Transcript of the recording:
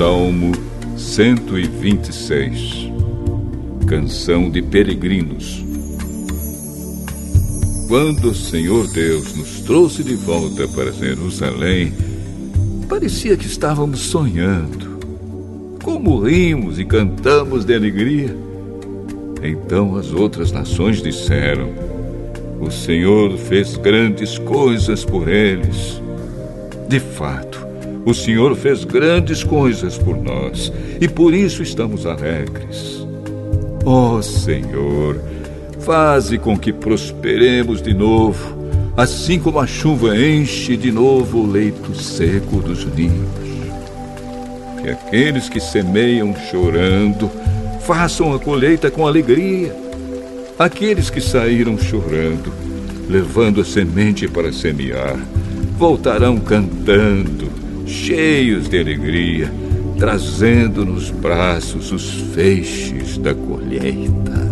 Salmo 126 Canção de Peregrinos Quando o Senhor Deus nos trouxe de volta para Jerusalém, parecia que estávamos sonhando. Como rimos e cantamos de alegria. Então as outras nações disseram: O Senhor fez grandes coisas por eles. De fato, o Senhor fez grandes coisas por nós e por isso estamos alegres. Ó oh, Senhor, faze com que prosperemos de novo, assim como a chuva enche de novo o leito seco dos rios. Que aqueles que semeiam chorando façam a colheita com alegria. Aqueles que saíram chorando, levando a semente para semear, voltarão cantando cheios de alegria, trazendo nos braços os feixes da colheita.